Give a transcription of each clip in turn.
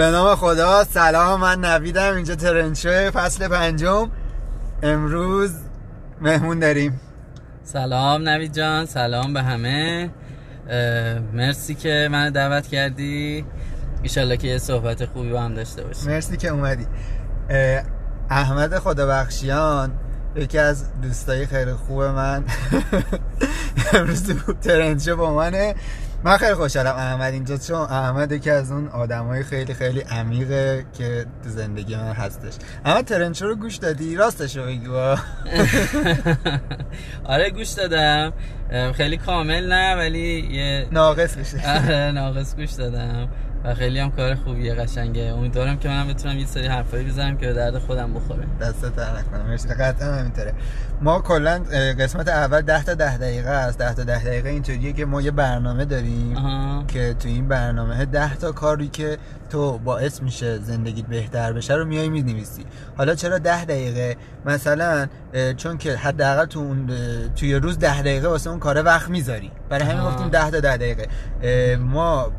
به نام خدا. سلام من نویدم. اینجا ترنچو فصل پنجم. امروز مهمون داریم. سلام نوید جان. سلام به همه. مرسی که من دعوت کردی. ایشالله که یه صحبت خوبی با هم داشته باشیم. مرسی که اومدی. احمد خدابخشیان یکی از دوستایی خیلی خوب من. امروز ترنچو با منه. من خیلی خوشحالم احمد اینجا چون احمد یکی از اون آدمای خیلی خیلی عمیقه که تو زندگی من هستش. اما ترنچو رو گوش دادی؟ راستش رو بگی آره گوش دادم. خیلی کامل نه ولی یه ناقص گوش آره ناقص گوش دادم. و خیلی هم کار خوبیه قشنگه. امیدوارم که منم بتونم یه سری حرفایی بزنم که به درد خودم بخوره. دست در نکنم مرسی. قطعا همینطوره. ما کلا قسمت اول 10 تا 10 دقیقه است. 10 تا 10 دقیقه اینطوریه که ما یه برنامه داریم آها. که تو این برنامه 10 تا کاری که تو باعث میشه زندگیت بهتر بشه رو میای می‌نویسی. حالا چرا 10 دقیقه؟ مثلا چون که حداقل تو اون توی روز 10 دقیقه واسه اون کار وقت می‌ذاری. برای همین. گفتیم 10 تا 10 دقیقه. ما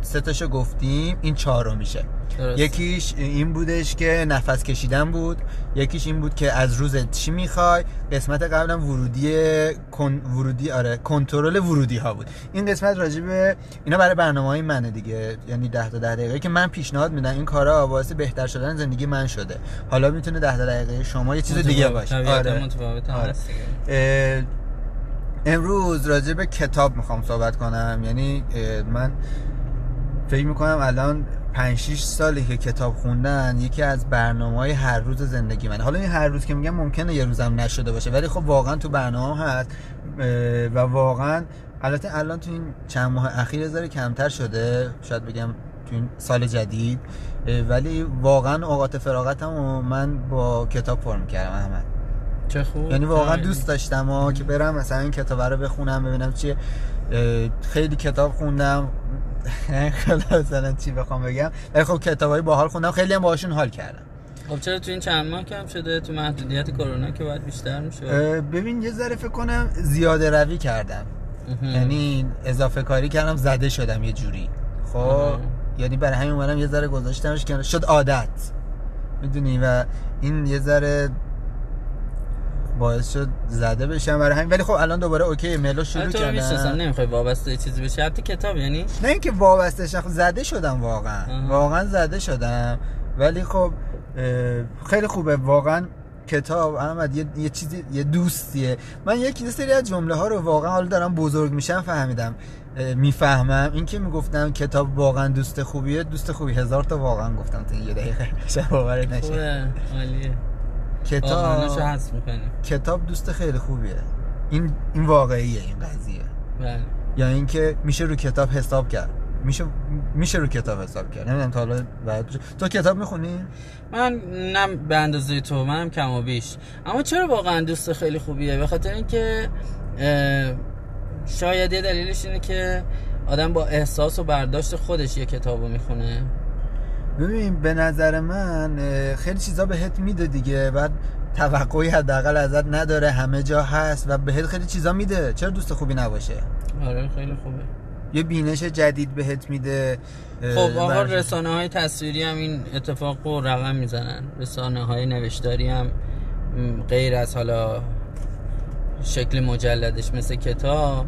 سه تاشو گفتیم این چهارو میشه. درسته. یکیش این بودش که نفس کشیدن بود. یکیش این بود که از روزت چی می‌خوای؟ قسمت قبلم ورودی کن ورودی آره کنترل ورودی ها بود. این قسمت راجبه اینا برای برنامه های منه دیگه. یعنی 10 تا 10 دقیقه که من پیشنهاد میدم. این کارا باعث بهتر شدن زندگی من شده. حالا می‌تونه 10 تا دقیقه شما یه چیز دیگه باشه. آره. آره. امروز راجع به کتاب می‌خوام صحبت کنم. یعنی من فکر می‌کنم الان 5 6 سالی که کتاب خوندن یکی از برنامه های هر روز زندگی من حالا این هر روز که میگم ممکنه یه روزم نشده باشه ولی خب واقعا تو برنامه هست. و واقعا البته الان تو این چند ماه اخیر ذره کمتر شده. شاید بگم تو این سال جدید. ولی واقعا اوقات فراغتم من با کتاب پر می‌کردم احمد. چه خوب. یعنی واقعا. دوست داشتم ها که برم مثلا این کتاب رو بخونم ببینم چیه. خیلی کتاب خوندم. مثلا چی بخوام بگم. ولی خب کتابای باحال خوندم. خیلی هم باهاشون حال کردم. خب چرا تو این چند ماه کم شده؟ تو محدودیت کرونا که باید بیشتر میشه ببین یه ذره فکر کنم زیاده روی کردم. یعنی اضافه کاری کردم زده شدم یه جوری. خب. یعنی برای همین اومدم یه ذره گذاشتمش که شد عادت. می‌دونی؟ و این یه ذره باعث شد زده بشم برای همین. ولی خب الان دوباره اوکی ملو شروع تو رو می‌شناسم کردم نمی‌خوای وابسته چیزی بشی. حتی کتاب یعنی؟ نه اینکه وابسته شم زده شدم واقعا. آها. واقعا زده شدم. ولی خب خیلی خوبه. واقعا کتاب احمد یه, یه چیزی یه دوستیه. من یک یه سری از جمله ها رو واقعا حالا دارم بزرگ میشم فهمیدم می‌فهمم. این که می‌گفتم کتاب واقعا دوست خوبیه دوست خوبی. هزار تا واقعا گفتم تو این یه دقیقه. شب باورت نشه. عالیه. کتاب حذف کتاب دوست خیلی خوبیه. این این واقعیه این قضیه. بله. یا اینکه میشه رو کتاب حساب کرد. میشه میشه رو کتاب حساب کرد. نمی‌دونم تا حالا بعد تو کتاب می‌خونی؟ من نه به اندازه تو. منم کم و بیش. اما چرا واقعا دوست خیلی خوبیه؟ به خاطر اینکه شاید یه دلیلش اینه که آدم با احساس و برداشت خودش یه کتاب رو می‌خونه. ببین به نظر من خیلی چیزا بهت میده دیگه. بعد توقعی حداقل ازت نداره همه جا هست و بهت خیلی چیزا میده. چرا دوست خوبی نباشه؟ آره خیلی خوبه. یه بینش جدید بهت میده. خب آقا رسانه های تصویری هم این اتفاق رو رقم می‌زنن. رسانه های نوشتاری هم غیر از حالا شکل مجلدش مثل کتاب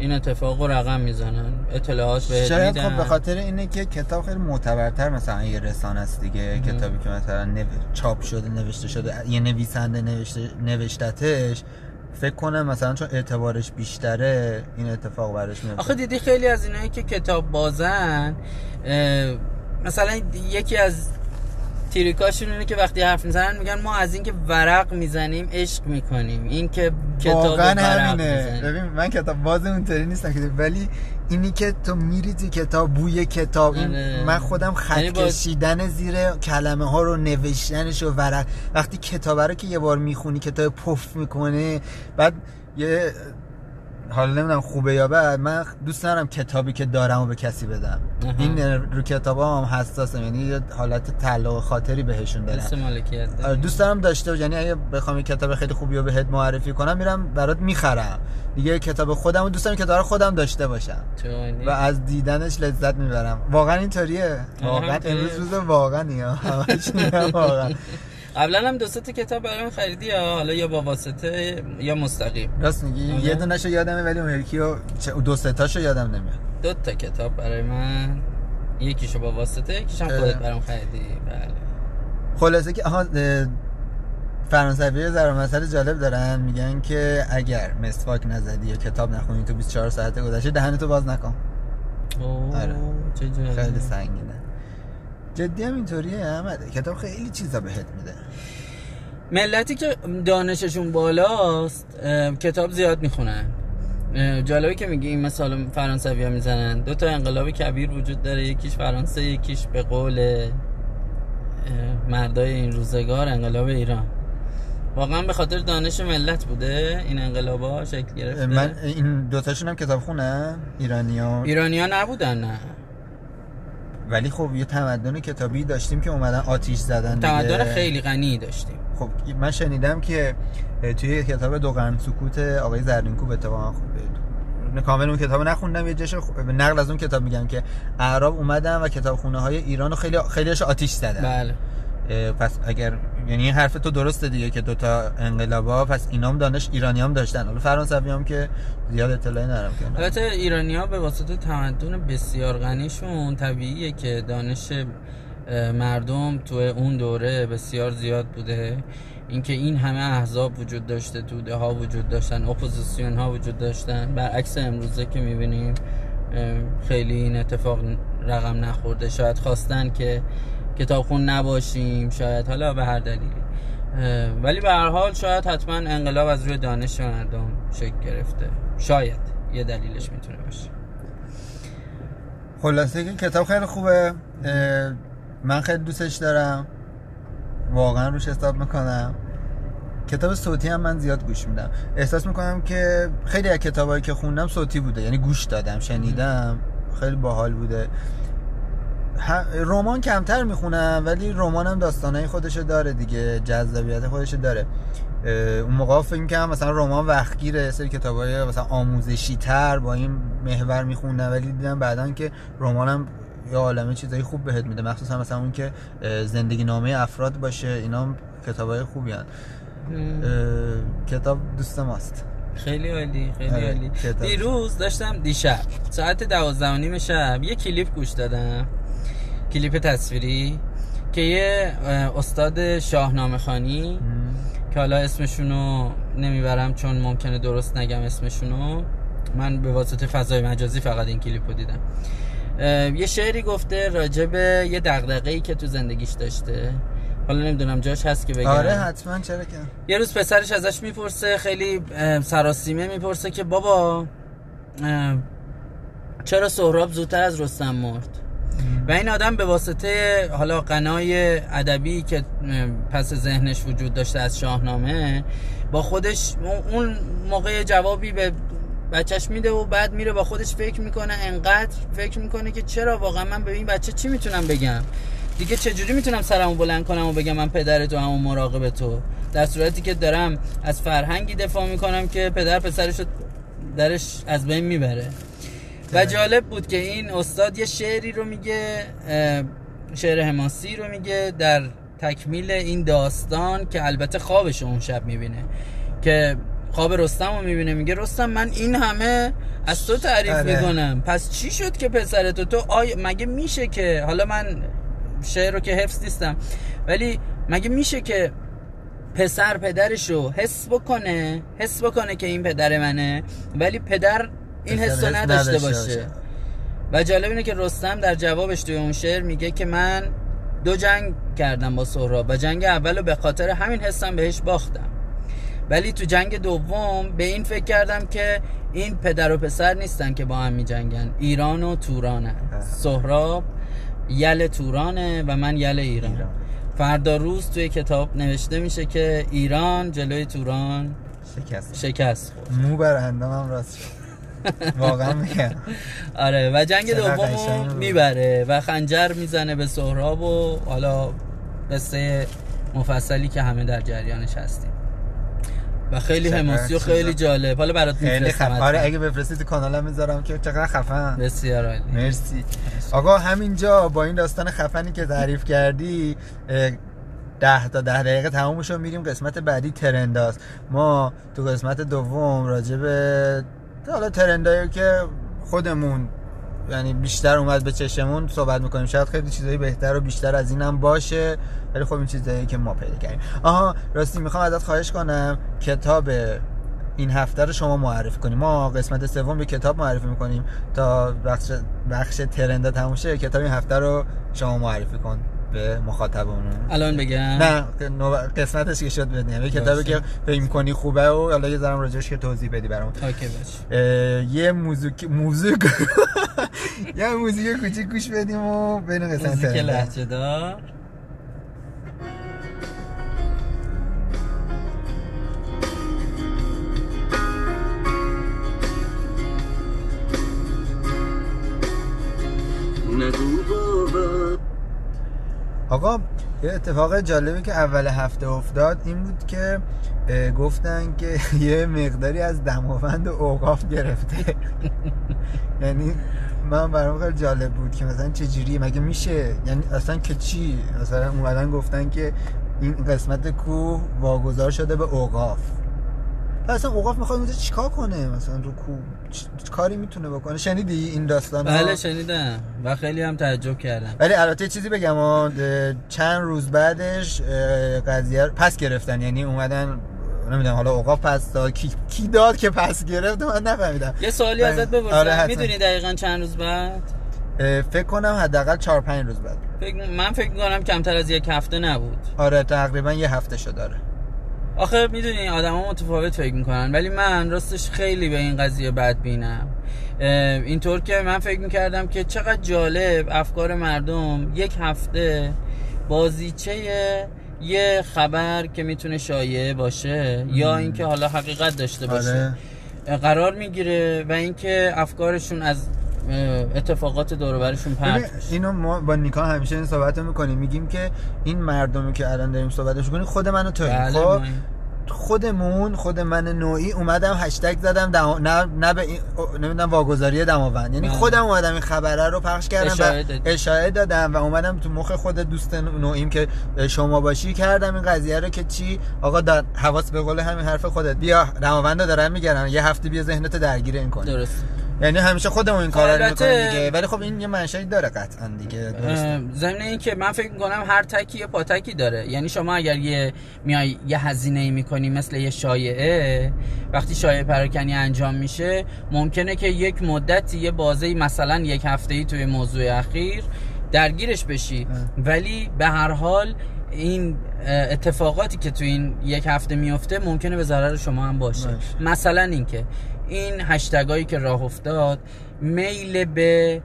این اتفاق رو رقم می‌زنن. اطلاعات بهت شاید خب به خاطر اینه که کتاب خیلی معتبرتر مثلا یه رسانه است دیگه کتابی که مثلا نو... چاپ شده نوشته شده یه نویسنده نوشته نوشتتش فکر کنم مثلا چون اعتبارش بیشتره این اتفاق براش میفته. آخه دیدی خیلی از اینایی که کتاب بازن اه، مثلا یکی از تیریکاشون اینه که وقتی حرف می‌زنن میگن ما از اینکه ورق می‌زنیم عشق می‌کنیم. این که کتاب همینه. ببین من کتاب باز اونطوری نیستم که ولی اینی که تو میری تو کتاب بوی کتاب این آره. من خودم خط یعنی با- کشیدن زیر کلمه ها رو نوشتنش و ورق. وقتی کتاب رو که یه بار می‌خونی کتاب پف می‌کنه بعد یه حالا نمی‌دونم خوبه یا بد من دوست دارم کتابی که دارم و به کسی بدم. این رو کتاب هم حساسم یعنی یه حالت تعلق خاطری بهشون دارم مالکیت آره،. دوست دارم داشته. یعنی اگه بخوام یه کتاب خیلی خوبی رو بهت معرفی کنم میرم برات می‌خرم دیگه کتاب خودم رو دوست دارم کتاب رو خودم داشته باشم و از دیدنش لذت می‌برم واقعا اینطوریه واقعا. امروز روز واقعا واقعا قبلا هم دو سه تا کتاب برای من خریدی یا حالا یا با واسطه یا مستقیم؟ راست میگی؟ آره. یه دونهشو یادمه ولی اون یکی دو سه تاشو یادم نمیاد. دو تا کتاب برای من. یکیشو با واسطه یکیشم اه. خودت برام خریدی. بله. خلاصه که آها فرانسوی ضرب مثل جالب دارن. میگن که اگر مسواک نزدی یا کتاب نخونی تو 24 ساعت گذشته دهنتو باز نکن. اوه آره. چه. خیلی سنگینه. جدی هم اینطوریه احمد کتاب خیلی چیزا بهت میده. ملتی که دانششون بالاست کتاب زیاد می‌خونن. جالبه که میگی این مثال فرانسوی ها می‌زنن. دو تا انقلاب کبیر وجود داره یکیش فرانسه یکیش به قول مردای این روزگار انقلاب ایران. واقعا به خاطر دانش ملت بوده این انقلاب ها شکل گرفته. من این دوتاشون هم کتاب خونه ایرانی ها ایرانی ها نبودن نه. ولی خب یه تمدن کتابی داشتیم که اومدن آتیش زدن. تمدن خیلی غنی داشتیم. خب من شنیدم که توی کتاب دو قرن سکوت آقای زرینکوب اتفاقا کامل اون کتاب نخوندم یه خب- نقل از اون کتاب میگم که اعراب اومدن و کتابخونه های ایران رو خیلی خیلیش آتیش زدن. بله. پس اگر یعنی این حرف تو درسته دیگه که دوتا انقلابا پس اینام دانش ایرانی هم داشتن. حالا فرانسوی هم که زیاد اطلاعی ندارم که البته ایرانی ها به واسطه تمدن بسیار غنیشون طبیعیه که دانش مردم تو اون دوره بسیار زیاد بوده. اینکه این همه احزاب وجود داشته توده ها وجود داشتن اپوزیسیون ها وجود داشتن. برعکس امروزه که می‌بینیم خیلی این اتفاق رقم نخورده. شاید خواستن که کتابخون نباشیم شاید حالا به هر دلیلی. ولی به هر حال شاید حتما انقلاب از روی دانش مردم شکل گرفته. شاید یه دلیلش می‌تونه باشه. خلاصه که کتاب خیلی خوبه. من خیلی دوستش دارم. واقعا روش حساب می‌کنم. کتاب صوتی هم من زیاد گوش میدم. احساس می‌کنم که خیلی از کتابایی که خوندم صوتی بوده. یعنی گوش دادم شنیدم. خیلی باحال بوده. رمان کمتر می‌خونم ولی رمان هم داستانهای خودشو داره دیگه جذابیت خودشو داره. اون موقع فکر کنم مثلا رمان وقتگیره سری کتابای مثلا آموزشی تر با این محور میخوندم ولی دیدم بعدا که رمانم یه عالمه چیزای خوب بهت میده مخصوصا مثلا اون که زندگی نامه افراد باشه اینا هم کتابای خوبی هن. کتاب دوست ماست. خیلی عالی خیلی آره، عالی. دیروز داشتم دیشب ساعت دوازده نیم شب یه کلیپ گوش دادم. کلیپ تصویری که یه استاد شاهنامه خانی که حالا اسمشونو نمی‌برم چون ممکنه درست نگم اسمشونو من به واسطه فضای مجازی فقط این کلیپ رو دیدم. یه شعری گفته راجع به یه دغدغه‌ای که تو زندگیش داشته. حالا نمی‌دونم جاش هست که بگم. آره حتما چرا که. یه روز پسرش ازش می‌پرسه خیلی سراسیمه می‌پرسه که بابا چرا سهراب زودتر از رستم مرد؟ و این آدم به واسطه حالا قنای ادبی که پس ذهنش وجود داشته از شاهنامه با خودش اون موقع جوابی به بچهش میده و بعد میره با خودش فکر می‌کنه انقدر فکر می‌کنه که چرا واقعا من به این بچه چی می‌تونم بگم؟ دیگه چجوری می‌تونم سرمو بلند کنم و بگم من پدر تو همون مراقب تو؟ در صورتی که دارم از فرهنگی دفاع می‌کنم که پدر پسرش درش از بین می‌بره. و جالب بود که این استاد یه شعری رو میگه شعر حماسی رو میگه در تکمیل این داستان که البته خوابش اون شب می‌بینه که خواب رستم رو می‌بینه میگه رستم من این همه از تو تعریف آره. می‌کنم پس چی شد که پسر تو تو آی مگه میشه که حالا من شعر رو که حفظ نیستم ولی مگه میشه که پسر پدرش رو حس بکنه حس بکنه که این پدر منه ولی پدر این پسر حس رو حس نداشته نداشته باشه. و جالب اینه که رستم در جوابش توی اون شعر میگه که من دو جنگ کردم با سهراب و جنگ اول رو به خاطر همین حسم بهش باختم. ولی تو جنگ دوم به این فکر کردم که این پدر و پسر نیستن که با هم می جنگن ایران و تورانن. اه. سهراب یل تورانه و من یل ایران, ایران. فردا روز توی کتاب نوشته میشه که ایران جلوی توران شکست. شکست خورد. مو بر اندامم راست شد. واقعا میگم. آره و جنگ دوم. می‌بره و خنجر می‌زنه به سهراب و حالا قصه مفصلی که همه در جریانش هستیم. و خیلی حماسی و. خیلی جالب. حالا برات میفرستم. آره اگه بفرستی تو کانالم می‌ذارم که چقدر خفن. بسیار عالی. مرسی. آقا همینجا با این داستان خفنی که تعریف کردی ده تا ده دقیقه تمومش رو میریم قسمت بعدی ترنداست. ما تو قسمت دوم راجع به حالا ترندایی که خودمون یعنی بیشتر اومد به چشمون صحبت می‌کنیم. شاید خیلی چیزایی بهتر و بیشتر از این هم باشه ولی خب این چیزایی که ما پیدا کردیم. آها راستی می‌خوام ازت خواهش کنم کتاب این هفته رو شما معرفی کنیم ما قسمت سوم به کتاب معرفی می‌کنیم تا بخش بخش ترندا تموم شه. کتاب این هفته رو شما معرفی کن. به مخاطبمون الان بگم؟ نه قسمتش که شد بدیم. یه کتابی. که فکر کنی خوبه و حالا یه ذره راجعش که توضیح بدی اه، یه موزیک موزیک یه موزیک کوچیک گوش بدیم و بین قسمت موزیک ترندا. آقا یه اتفاق جالبی که اول هفته افتاد این بود که گفتن که یه مقداری از دماوند اوقاف گرفته. یعنی من برام خیلی جالب بود که مثلا چجوری مگه میشه؟ یعنی اصلا که چی؟ مثلا اومدن گفتن که این قسمت کوه واگذار شده به اوقاف. پس اصلا اوقاف می‌خواد اونجا چیکار کنه؟ مثلا رو کوه چ- کاری می‌تونه بکنه. شنیدی این داستان بله شنیدم و خیلی هم تعجب کردم. ولی البته چیزی بگم چند روز بعدش قضیه پس گرفتن. یعنی اومدن نمی‌دونم حالا اوقاف پس داد کی, کی داد که پس گرفت؟ من نفهمیدم. یه سوالی بله. ازت بپرسم. آره،. می‌دونی دقیقا چند روز بعد؟ فکر کنم حداقل 4 5 روز بعد. فکر... من فکر می‌کنم کمتر از یک هفته نبود. آره تقریبا یه هفته شد داره. آخه می‌دونی آدما متفاوت فکر می‌کنن ولی من راستش خیلی به این قضیه بدبینم اینطور که من فکر می‌کردم که چقدر جالب افکار مردم یک هفته بازیچه یه خبر که می‌تونه شایعه باشه یا اینکه حالا حقیقت داشته باشه. آره. قرار می‌گیره و اینکه افکارشون از اتفاقات دور برشون پرت اینو ما با نیکا همیشه این صحبت رو می‌کنیم. میگیم که این مردمی که الان داریم صحبتش می‌کنیم خود منو توییم بله، خب؟ خودمون خود من نوعی اومدم هشتگ زدم دما... نه نه به این... نمی‌دونم واگذاری دماوند. یعنی بله. خودم اومدم این خبره رو پخش کردم اشاره و. اشاره دادم و اومدم تو مخ خود دوست نوعیم که شما باشی کردم این قضیه رو که چی؟ آقا دار حواس به قول همین حرف خودت. بیا دماوند رو دارن میگردن یه هفته بیا ذهنت درگیر این کن درست. یعنی همیشه خودمون این کارا رو می‌کنیم دیگه. ولی خب این یه منشأی داره قطعا دیگه. ضمن این که من فکر می‌کنم هر تکی یه پاتکی داره. یعنی شما اگر یه میای یه هزینه می‌کنی مثل یه شایعه وقتی شایعه پراکنی انجام میشه ممکنه که یک مدتی یه بازه مثلا یک هفته ای توی موضوع اخیر درگیرش بشی. ولی به هر حال این اتفاقاتی که تو این یک هفته میفته ممکنه به ضرر شما هم باشه. باشه. مثلا اینکه این هشتگایی که راه افتاد میل به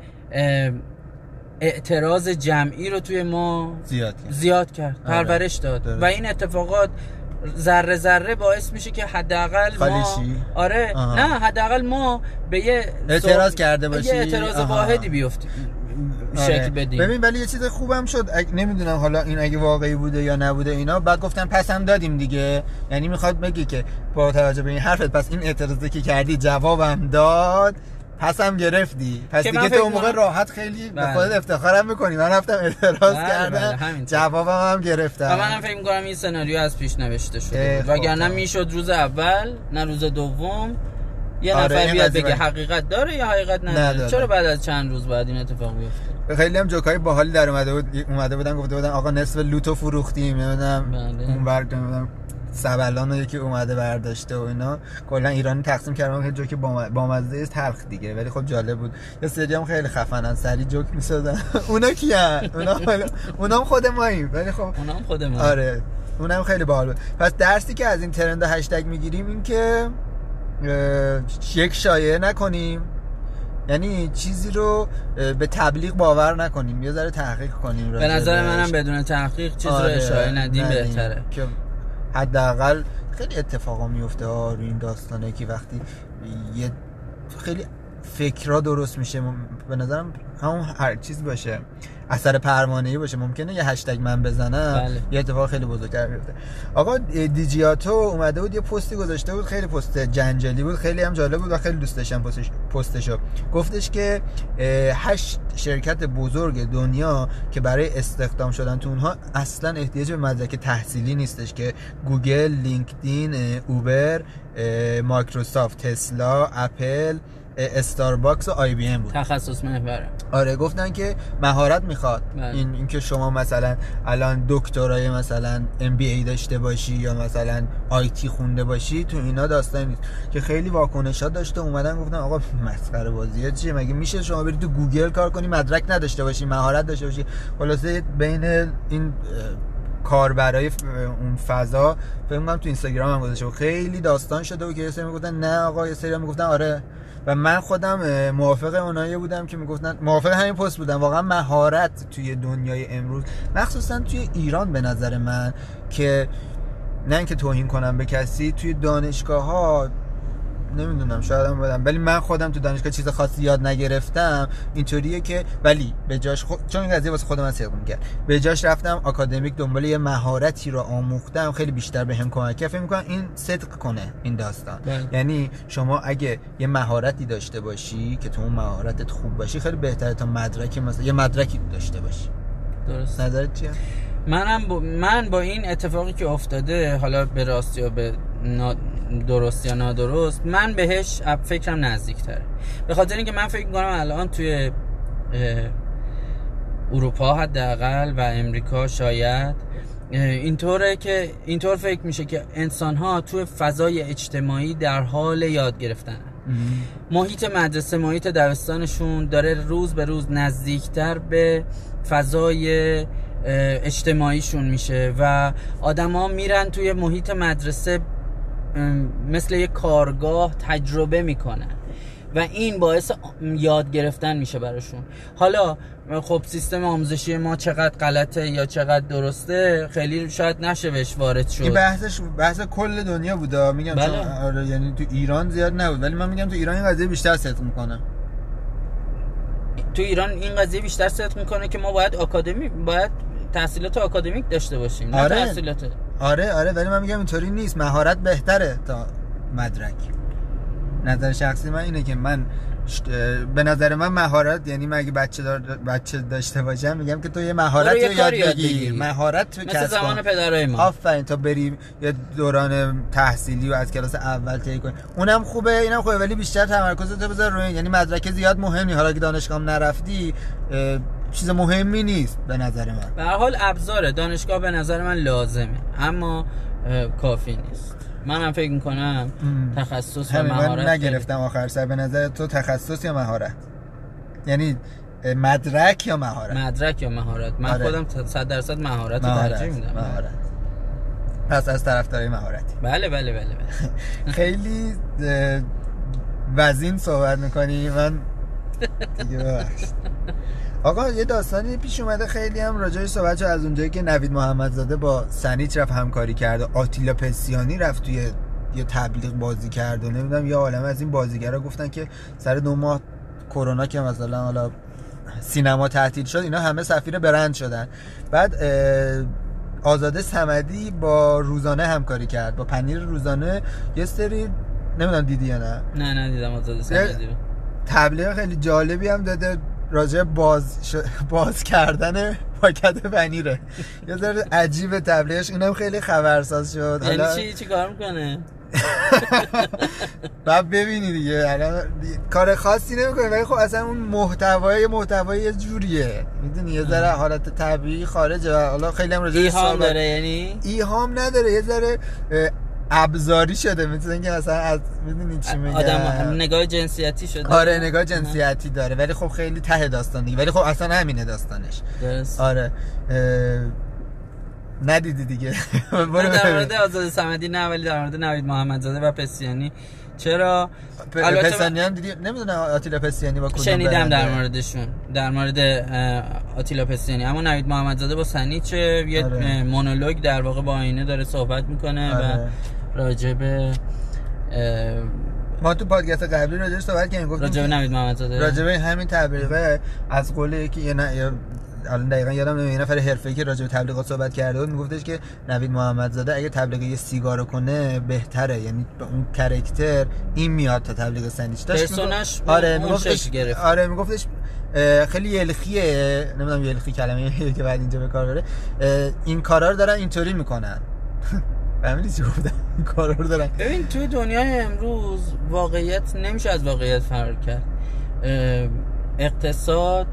اعتراض جمعی رو توی ما زیاد کرد. زیاد کرد آره. پرورش داد. و این اتفاقات ذره ذره باعث میشه که حداقل ما؟ آره آها. نه حداقل ما به یه اعتراض کرده باشی؟ یه اعتراض. واحدی بیفتیم. شکل بدیم. ببین ولی یه چیز خوبم شد. اگه نمی‌دونم حالا این اگه واقعی بوده یا نبوده اینا. بعد گفتن پس هم دادیم دیگه. یعنی می‌خواد بگی که با توجه به این حرفت پس این اعتراضی که کردی جوابم داد پس هم گرفتی. پس دیگه تو اون موقع راحت خیلی به بله. خودت افتخارم می‌کنی. من رفتم اعتراض بله، کردم. بله، همینطور. جوابم هم گرفتم. و منم فکر می‌کنم این سناریو از پیش نوشته شده بود. خب، وگرنه. می‌شد روز اول نه روز دوم. یه آره، نفر بیاد بگه باید. حقیقت داره یا حقیقت نداره؟ نداره. چرا بعد از چند روز بعد این اتفاق بیفته خیلی هم جوکای باحالی در اومده بود اومده بودن گفته بودن آقا نصف لوتو فروختیم نمی‌دونم بله. اون بر نمی‌دونم سبلان رو یکی اومده برداشته و اینا. کلا ایرانی تقسیم کردن که جوک با بامزه تلخ دیگه ولی خب جالب بود. یه سری هم خیلی خفنن سری جوک می‌سازن. اونا کیان؟ اونا حالا- اونا هم خود ماییم ولی خب اونم خودمون آره. اونم خیلی باحال بود. پس درسی که از این ترند هشتگ می‌گیریم این که یک شایعه نکنیم. یعنی چیزی رو به تبلیغ باور نکنیم. یه ذره تحقیق کنیم به نظر. منم بدون تحقیق چیز رو آره، اشاره ندیم بهتره. که حداقل خیلی اتفاقا میفته ها روی این داستانه که وقتی یه خیلی فکرها درست میشه. به نظرم همون هر چیز باشه. اثر پروانه‌ای باشه. ممکنه یه هشتگ من بزنم. بله. یه اتفاق خیلی بزرگتر بیفته. آقا دیجیاتو اومده بود یه پستی گذاشته بود خیلی پست جنجالی بود خیلی هم جالب بود و خیلی دوست داشتم پستش پستشو. گفتش که هشت شرکت بزرگ دنیا که برای استخدام شدن تو اونها اصلا احتیاج به مدرک تحصیلی نیستش که گوگل لینکدین اوبر مایکروسافت تسلا اپل استارباکس و IBM بود. تخصص محوره. آره گفتن که مهارت می‌خواد. بله. این اینکه شما مثلا الان دکترای مثلا MBA داشته باشی یا مثلا IT خونده باشی تو اینا داستان نیست. که خیلی واکنشات داشته اومدن گفتن آقا مسخره بازی چیه؟ مگه میشه شما بری تو گوگل کار کنی مدرک نداشته باشی مهارت داشته باشی؟ خلاصه بین این اه، کاربرای اون فضا فکر کنم تو اینستاگرام هم گذاشته. خیلی داستان شده و که یه سری می‌گفتن نه آقا یه سری می‌گفتن آره. و من خودم موافق اونایی بودم که می‌گفتن موافق همین پست بودم. واقعا مهارت توی دنیای امروز مخصوصا توی ایران به نظر من که نه اینکه توهین کنم به کسی توی دانشگاه ها نمی‌دونم شاید هم بدم ولی من خودم تو دانشگاه چیز خاصی یاد نگرفتم. اینطوریه که ولی به جاش خود چون این قضیه واسه خودم من می‌کرد. به جاش رفتم آکادمیک دنبال یه مهارتی رو آموختم. خیلی بیشتر بهم کمک کرد. فکر می‌کنم این صدق کنه این داستان. بله. یعنی شما اگه یه مهارتی داشته باشی که تو اون مهارتت خوب باشی خیلی بهتره تا مدرکی مثلا یه مدرکی داشته باشی. درست. نظرت چیه؟ منم با من با این اتفاقی که افتاده حالا به راست یا به نا- درست یا نادرست من بهش فکرم نزدیک تره به خاطر اینکه من فکر می‌کنم الان توی اروپا حداقل و امریکا شاید اینطوره که اینطور فکر میشه که انسان ها توی فضای اجتماعی در حال یاد گرفتن. محیط مدرسه محیط دبستانشون داره روز به روز نزدیکتر به فضای اجتماعیشون میشه و آدما میرن توی محیط مدرسه مثل یه کارگاه تجربه می‌کنن و این باعث یاد گرفتن میشه براشون. حالا خب سیستم آموزشی ما چقدر غلطه یا چقدر درسته خیلی شاید نشه بهش وارد این شد. بحثش بحث کل دنیا بوده. میگم بله. آره یعنی تو ایران زیاد نبود. ولی من میگم تو ایران این قضیه بیشتر صدق می‌کنه. تو ایران این قضیه بیشتر صدق می‌کنه که ما باید آکادمی باید تحصیلات آکادمیک داشته باشیم نه آره. تحصیلات آره آره ولی من میگم اینطوری نیست مهارت بهتره تا مدرک نظر شخصی من اینه که من به نظر من مهارت یعنی من اگه بچه دار بچه داشته باشم میگم که تو یه مهارت رو یاد بگیر. مهارت تو کسب زمان کن. پدرای ما آفرین تا بریم یه دوران تحصیلی و از کلاس اول طی کنی اونم خوبه اینم خوبه ولی بیشتر تمرکزت رو بذار روی. یعنی مدرک زیاد مهم نیست حالا که دانشگاه نرفتی چیز مهمی نیست به نظر من. به هر حال ابزاره دانشگاه به نظر من لازمه اما کافی نیست. منم فکر می‌کنم ام. تخصص و من مهارت خیلی- نگرفتم آخر سر. به نظر تو تخصص یا مهارت؟ یعنی مدرک یا مهارت؟ مدرک یا مهارت. من آره. خودم ت- صد درصد مهارت رو ترجیح میدم. مهارت. پس از طرفدارای مهارتی. بله بله بله بله. خیلی وزین صحبت می‌کنی. من دیگه. آقا یه داستانی پیش اومده خیلی هم راجعش صحبت شد. از اونجایی که نوید محمدزاده با سنیچ رفت همکاری کرد و آتیلا پسیانی رفت توی یه تبلیغ بازی کرد و نمی‌دونم یه عالم از این بازیگرا گفتن که سر دو ماه کرونا که مثلا حالا سینما تعطیل شد اینا همه سفیر برند شدن. بعد آزاده سمدی با روزانه همکاری کرد. با پنیر روزانه یه سری نمی‌دونم دیدی یا نه؟ نه نه دیدم آزاد سمدی تبلیغ خیلی جالبی هم داده. راجع باز ش- باز کردن پاکت پنیره. یه ذره عجیب تبلیغش. اینم خیلی خبرساز شد. یعنی حالا چی؟ چی کار می‌کنه؟ بعد ببینی دیگه. الان کار خاصی نمی‌کنه ولی خب اصلا اون محتوای محتوای یه جوریه. می‌دونی؟ یه ذره حالت طبیعی خارجه. و حالا خیلی هم راجع ایهام داره یعنی؟ ایهام نداره. یه ذره ابزاری شده مثل اینکه مثلا از می‌دونی چی میگم آدم نگاه جنسیتی شده. آره نگاه جنسیتی داره ولی خب خیلی ته داستان دیگه. ولی خب اصلا همینه داستانش. درست. آره. اه، ندیدی دیگه. در. مورد آزاد سمدی نه ولی در مورد نوید محمدزاده و پسیانی. چرا؟ پ- البته پسانی هم دیدی؟ نمی‌دونم آتیلا پسیانی با کدوم شنیدم؟ در موردشون. در مورد آتیلا پسیانی. اما نوید محمدزاده با سنیچه یه آره. مونولوگ در واقع با آینه داره صحبت می‌کنه و آره. اه، ما تو پادکست قبلی راجعش صحبت کردیم گفتیم که نوید محمدزاده. راجبه همین تبلیغه از قول یکی یه نه الان دقیقا یادم نمیاد یه نفر حرفه‌ای که راجع به تبلیغات صحبت کرده بود میگفتش که نوید محمدزاده اگه تبلیغ یه سیگار کنه بهتره. یعنی به اون کرکتر این میاد تا تبلیغ سندیچ داشت پرسوناش آره میگفتش گرفت. آره میگفتش خیلی یلخیه. نمی‌دونم یلخی کلمه که بعد اینجا به کار بره. این کارا رو دارن اینطوری می‌کنن. فهمیدی چی گفتم کارا رو دارن ببین توی دنیای امروز واقعیت نمیشه از واقعیت فرار کرد. اقتصاد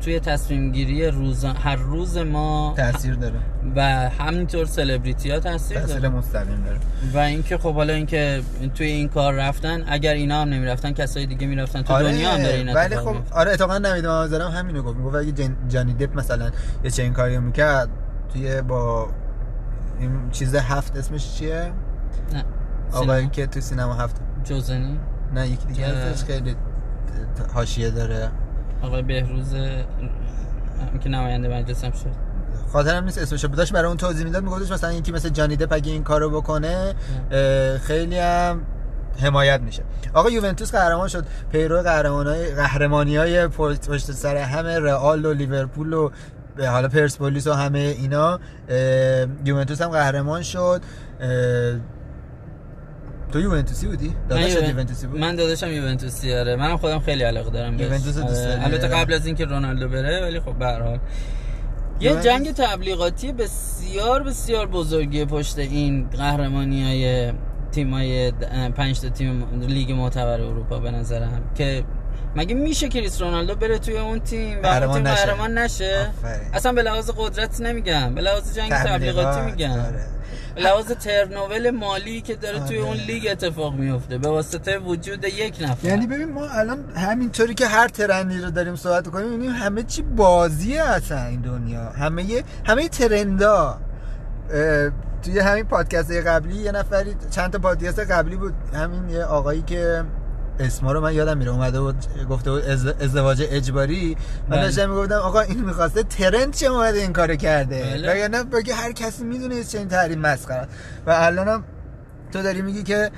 توی تصمیم گیری روز هر روز ما تاثیر داره. و همینطور سلبریتی ها تاثیر تاثیر داره. مستقیم داره. و اینکه خب حالا اینکه توی این کار رفتن اگر اینا هم نمی‌رفتن کسای دیگه می‌رفتن. تو دنیا هم داره این ولی خب. آره اتفاقا نوید همینو گفت. می‌گفت اگه جن... جانی دپ مثلا یه چنین کاری می‌کرد توی با این چیز هفت اسمش چیه؟ نه. آقایی. که تو سینما هفت. جوزنی. نه یکی دیگه. هستش خیلی حاشیه داره. آقای بهروز که نماینده مجلس هم شد. خاطرم نیست اسمش رو داشت برای اون توضیح می‌داد میگفتش مثلا یکی مثل جانی دپ اگه این کارو بکنه خیلی هم حمایت میشه. آقا یوونتوس قهرمان شد. پیرو قهرمانای قهرمانی های پشت سر همه رئال و لیورپول و حالا پرسپولیس و همه اینا یوونتوس هم قهرمان شد تو یوونتوسی بودی؟ یوون- یوونتوسی بود؟ من داداشم یوونتوسی آره منم خودم خیلی علاقه دارم بهش یوونتوس دوست. داری؟ البته قبل از اینکه رونالدو بره ولی خب به هر حال یه جنگ تبلیغاتی بسیار بسیار بزرگی پشت این قهرمانی های تیم های پنج تا تیم لیگ معتبر اروپا به نظرم که مگه میشه کریس رونالدو بره توی اون تیم؟ و اون قهرمان تیم نشه. قهرمان نشه. اصلا به لحاظ قدرت نمیگم. به لحاظ جنگ تبلیغاتی تبلیغات، میگم. آره. به لحاظ ترنوول مالی که داره توی آره. اون لیگ اتفاق میفته به واسطه وجود یک نفر. یعنی ببین ما الان همینطوری که هر ترندی رو داریم صحبت کنیم می‌بینیم همه چی بازیه اصلا این دنیا. همه همه ترندا. توی همین پادکست قبلی یه نفری چند تا پادکست قبلی بود. همین یه آقایی که اسما رو من یادم میره. اومده بود گفته بود از- ازدواج اجباری. من بله. داشتم می‌گفتم آقا این می‌خواسته ترند چه اومده این کارو کرده؟ بله. وگرنه بگه هر کسی می‌دونه چه این تحریم مسخره. و الانم تو داری میگی که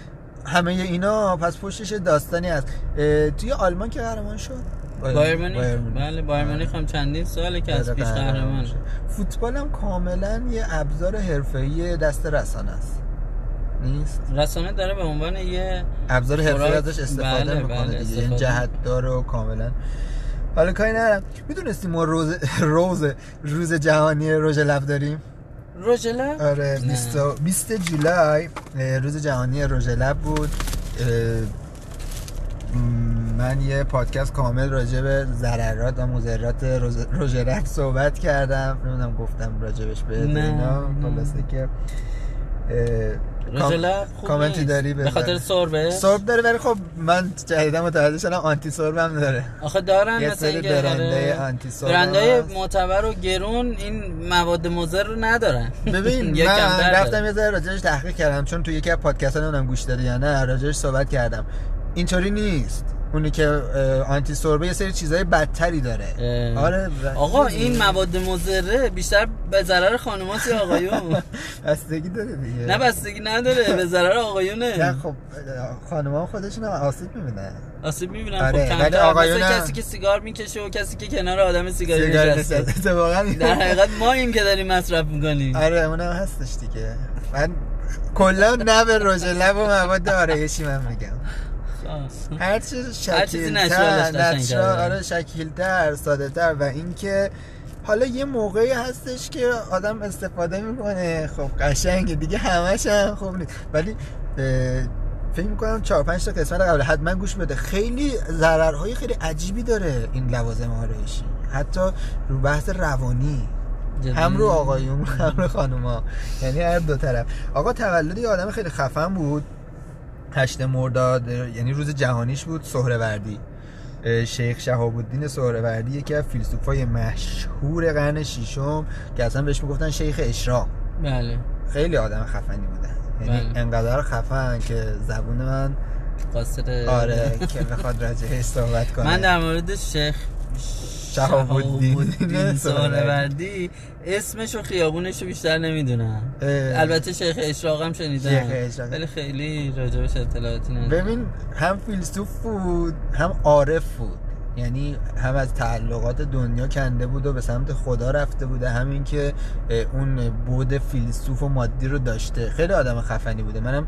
همه اینا پس پشتش داستانی هست. توی آلمان که قهرمان شد؟ بایر. بله. بایر مونیخ هم چندین ساله که از آره، پیش قهرمان شد. فوتبال هم کاملا یه ابزار حرفه‌ای دست رسانه است. نیست. رسانه داره به عنوان یه ابزار خوراک- ازش استفاده بله، می‌کنه بله، دیگه. این. جهت داره و کاملا. حالا کاری ندارم. می‌دونستی ما روز روز روز جهانی رژ لب داریم؟ روژلا آره نه. 20 20 جولای روز جهانی رژ لب بود. من یه پادکست کامل راجع به ضررات و مضرات رژ- رژ لب صحبت کردم. نمی‌دونم گفتم راجبش به اینا. خلاصه که کامنتی. داری به. خاطر سربه سرب داره ولی خب من جدیدا متوجه شدم آنتی سرب هم داره آخه دارن یه سری اینکه برندهای آره، آنتی سرب برندهای هست. معتبر و گرون این مواد مضر رو ندارن ببین من رفتم. یه ذره راجعش تحقیق کردم چون توی یکی از پادکست ها نمی‌دونم گوش دادی یا نه راجعش صحبت کردم اینطوری نیست اونی که آنتی سوربه یه سری چیزای بدتری داره. اه. آره آقا این مواد مضره بیشتر به ضرر خانوماست یا آقایون. بستگی داره دیگه. نه بستگی نداره به ضرر آقایونه. نه خب خانم خودشون هم آسیب می‌بینن. آسیب می‌بینم آره، خب ولی آقایون کسی که سیگار می‌کشه و کسی که کنار آدم سیگاری سیگار نشسته نشسته. اتفاقا در حقیقت ما این که داریم مصرف می‌کنیم. آره اونم هستش دیگه. من کلا نه به رژ لب و مواد آرایشی من میگم. هر چیز شکیلتر. نچرال آره شکیلتر ساده تر و اینکه حالا یه موقعی هستش که آدم استفاده می‌کنه. خب قشنگه دیگه همش هم خوب نیست. ولی فکر می‌کنم چهار پنج تا قسمت قبل حتما گوش بده. خیلی ضررهای خیلی عجیبی داره این لوازم آرایشی حتی رو بحث روانی. جدی؟ هم رو آقایون هم رو خانوما. یعنی هر دو طرف. آقا تولد یه آدم خیلی خفن بود. هشت مرداد یعنی روز جهانیش بود سهروردی. شیخ شهاب الدین سهروردی یکی از فیلسوفای مشهور قرن ششم که اصلا بهش می‌گفتن شیخ اشراق. بله. خیلی آدم خفنی بودن یعنی بله. انقدر خفن که زبون من قاصد آره که بخواد راجعش صحبت کنه. من در مورد شیخ شهاب الدین سهروردی اسمش و خیابونش رو بیشتر نمی‌دونم. البته شیخ اشراق هم شنیدم. شیخ اشراق. ولی خیلی راجبش اطلاعاتی ندارم. ببین هم فیلسوف بود هم عارف بود. یعنی هم از تعلقات دنیا کنده بود و به سمت خدا رفته بوده. همین که اون بود فیلسوف و مادی رو داشته. خیلی آدم خفنی بوده. منم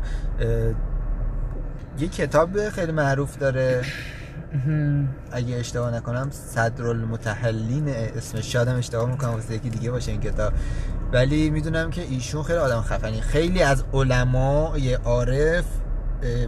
یه کتاب خیلی معروف داره. اگه اشتباه نکنم صدرالمتحلین اسمش شادم اشتباه می‌کنم واسه یکی دیگه باشه این کتاب. ولی می‌دونم که ایشون خیلی آدم خفنی. خیلی از علمای عارف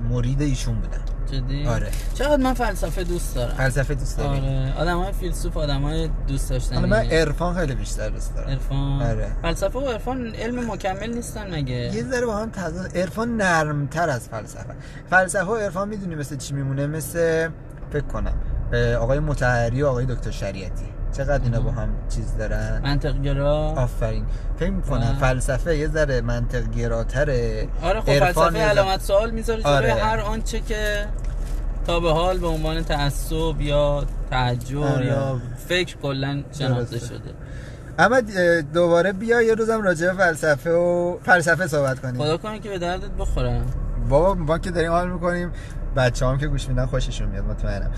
مرید ایشون بودن. جدی؟ آره. چقدر من فلسفه دوست دارم. فلسفه دوست داری؟ آره. آدم های فیلسوف آدم های دوست داشتنی. حالا من عرفان خیلی بیشتر دوست دارم. عرفان. آره. فلسفه و عرفان علم مکمل نیستن مگه؟ یه ذره با هم تضاد عرفان نرمتر از فلسفه. فلسفه و عرفان می‌دونی مثل چی میمونه؟ مثل فکر کنم. آقای متحری و آقای دکتر شریعتی. چقدر اینا با هم چیز دارن؟ منطق گرا؟ آفرین. فکر می‌کنم. فلسفه یه ذره منطق گراتره آره خب فلسفه علامت سوال می‌ذاره آره. هر آنچه که تا به حال به عنوان تعصب یا تعجر آره. یا فکر کلا شناخته. شده. اما دوباره بیا یه روزم راجع به فلسفه و فلسفه صحبت کنیم. خدا کنه که به دردت بخورم. بابا ما که داریم حال می‌کنیم. بچه هم که گوش میدن خوششون میاد مطمئنم.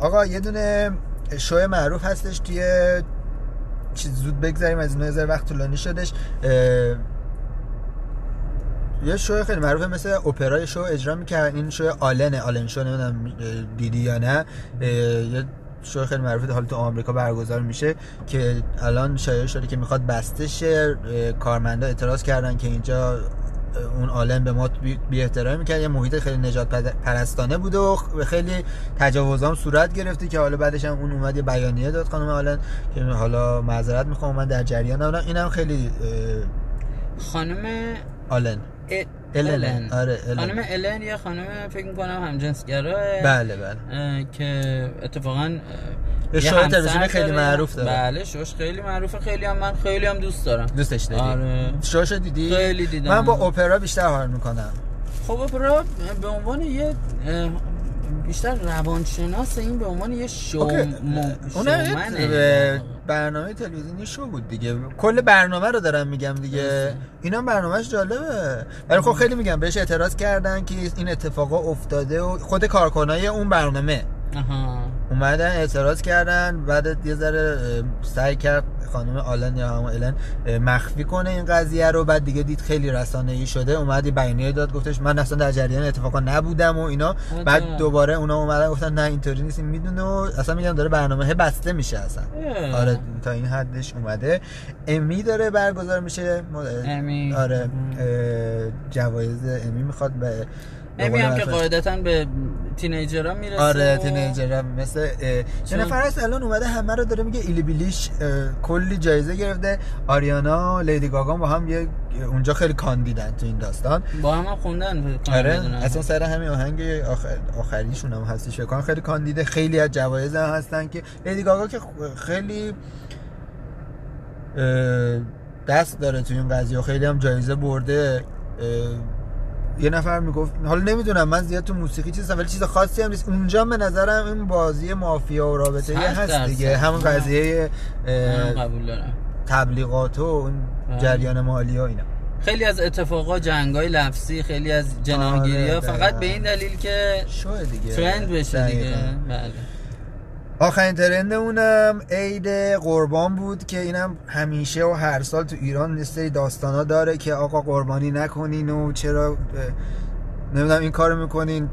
آقا یه دونه شو معروف هستش توی چیز زود بگذاریم از این یه ذره وقت طولانی شدش. یه شو خیلی معروفه مثل اپرای شو اجرا می‌کرد این شو آلن آلن شو نمی‌دونم دیدی یا نه. یه شو خیلی معروفه حالا تو آمریکا برگزار میشه که الان شایع شده که می‌خواد بسته شه. کارمندا اعتراض کردن که اینجا اون عالم به ما بی- احترامی می‌کرد. یه محیط خیلی نجات پرستانه بود و خیلی تجاوزام صورت گرفتی که حالا بعدش هم اون اومد یه بیانیه داد خانم آلن که حالا معذرت می‌خوام من در جریان. نبودم اینم خیلی خانم آلن. ا- الن. آره، الن. خانم الن یه خانم فکر می‌کنم همجنسگراه بله بله که اتفاقا یه شو تلویزیونی خیلی. معروف داره. بله شوش خیلی معروفه خیلی هم من خیلی هم دوست دارم دوستش داری آره. شوشو دیدی خیلی دیدم. من با اپرا بیشتر حال می‌کنم خب اپرا به عنوان یه بیشتر روانشناس این به عنوان یه شو شومنه. برنامه تلویزیونی شو بود دیگه. کل برنامه رو دارم میگم دیگه. اینا برنامهش جالبه. ولی خب خیلی میگم بهش اعتراض کردن که این اتفاقا افتاده و خود کارکنای اون برنامه. آها اومدن اعتراض کردن بعد یه ذره سعی کرد خانم آلن یا همون الن مخفی کنه این قضیه رو بعد دیگه دید خیلی رسانه ای شده اومد یه بیانیه داد گفتش من اصلا در جریان اتفاقا نبودم و اینا. بعد دوباره اونا اومدن گفتن نه اینطوری نیست می‌دونه و اصلا میگم داره برنامه بسته میشه اصلا. آره تا این حدش اومده امی داره برگزار میشه امی. آره جوایز امی می‌خواد به هم که قاعدتا به تینیجرها می‌رسه آره و- تینیجر مثل یه چون- نفر هست الان اومده همه رو داره میگه ایلی بیلیش کلی جایزه گرفته. آریانا لیدی گاگا با هم یه اونجا خیلی کاندیدن تو این داستان. با هم, هم خوندن آره. اصلا سر همین آهنگ آخر... آخریشون هم هستش. فکر خیلی کاندیده خیلی از جوایز هم هستن که لیدی گاگا که خیلی دست داره تو این قضیه خیلی هم جایزه برده یه نفر می‌گفت حالا نمی‌دونم من زیاد تو موسیقی چیز ولی چیز خاصی هم نیست اونجا به نظرم این بازی مافیا و رابطه یه هست. دیگه همون قضیه قبول دارم تبلیغات و اون بله. جریان مالی و اینا خیلی از اتفاقا جنگای لفظی خیلی از جناگیری ها آره، فقط. به این دلیل که شو دیگه ترند بشه دیگه. بله آخرین ترند اونم عید قربان بود که اینم همیشه و هر سال تو ایران سری داستانا داره که آقا قربانی نکنین و چرا نمی‌دونم این کارو می‌کنین.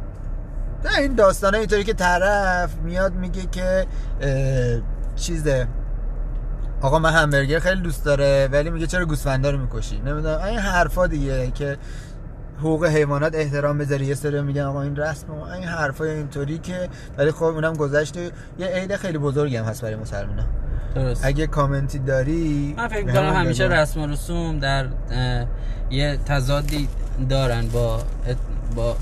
نه این داستانه اینطوری که طرف میاد میگه که چیزه. آقا من همبرگر خیلی دوست داره ولی میگه چرا گوسفندا رو می‌کشی؟ نمی‌دونم این حرفا دیگه که حقوق حیوانات احترام بذاری. یه سری میگن آقا این رسم ما این حرفای اینطوری که ولی خب اونم گذشته. یه عید خیلی بزرگی هم هست برای مسلمان‌ها درست. اگه کامنتی داری من فکر کنم همیشه. رسم و رسوم در یه تضادی دارن با با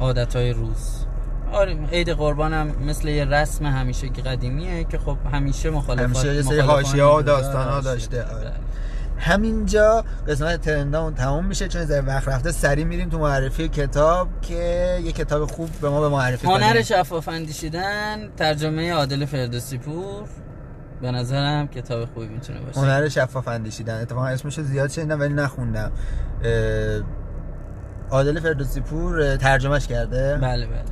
عادت های روز. آره عید قربان هم مثل یه رسم همیشه که قدیمیه که خب همیشه مخالفت همیشه یه سری مخالفان حاشیه‌ها و بوده، داستان‌ها حاشیه. داشته،. آره. همینجا قسمت ترندامون تموم میشه چون در وقت رفته سری میریم تو معرفی کتاب که یه کتاب خوب به ما به معرفی هنر کنیم شفاف اندیشیدن ترجمه عادل فردوسی پور. به نظرم کتاب خوبی می‌تونه باشه. هنر شفاف اندیشیدن. اتفاقا اسمش زیاد شنیدم ولی نخوندم. عادل فردوسی پور ترجمهش کرده؟ بله بله بله.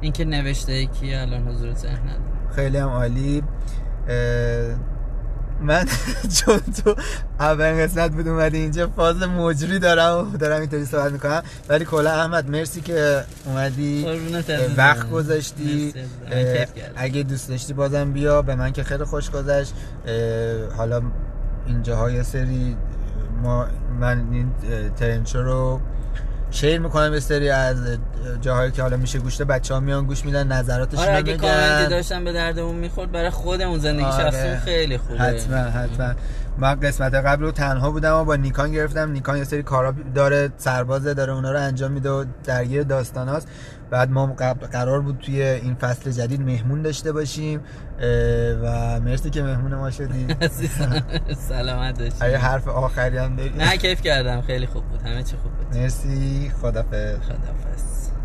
این که نوشته کیه الان حضور ذهن خیلی هم عالی. من چون تو اولین قسمت بود اومدی اینجا فاز مجری دارم و دارم اینطوری صحبت می‌کنم. ولی کلا احمد مرسی که اومدی. وقت گذاشتی. اگه دوست داشتی بازم بیا. به من که خیلی خوش گذشت. حالا اینجاها یه سری ما من این اه، ترنچو رو شیر می‌کنم یه سری از جاهایی که حالا میشه گوشته بچه ها میان گوش میدن نظراتشون آره اگه. کامنتی داشتم به دردمون می‌خورد برای خودمون زندگی آره. شخصی خیلی خوبه حتما حتما من قسمت قبل رو تنها بودم و با نیکان گرفتم نیکان یه سری کارا داره سربازه داره اونا رو انجام میده و درگیر داستان هاست بعد ما قرار بود توی این فصل جدید مهمون داشته باشیم و مرسی که مهمون ما شدی. سلامت اگه باشی حرف آخری هم داری. نه کیف کردم. خیلی خوب بود. همه چی خوب بود. مرسی. خدافظ. خدافظ.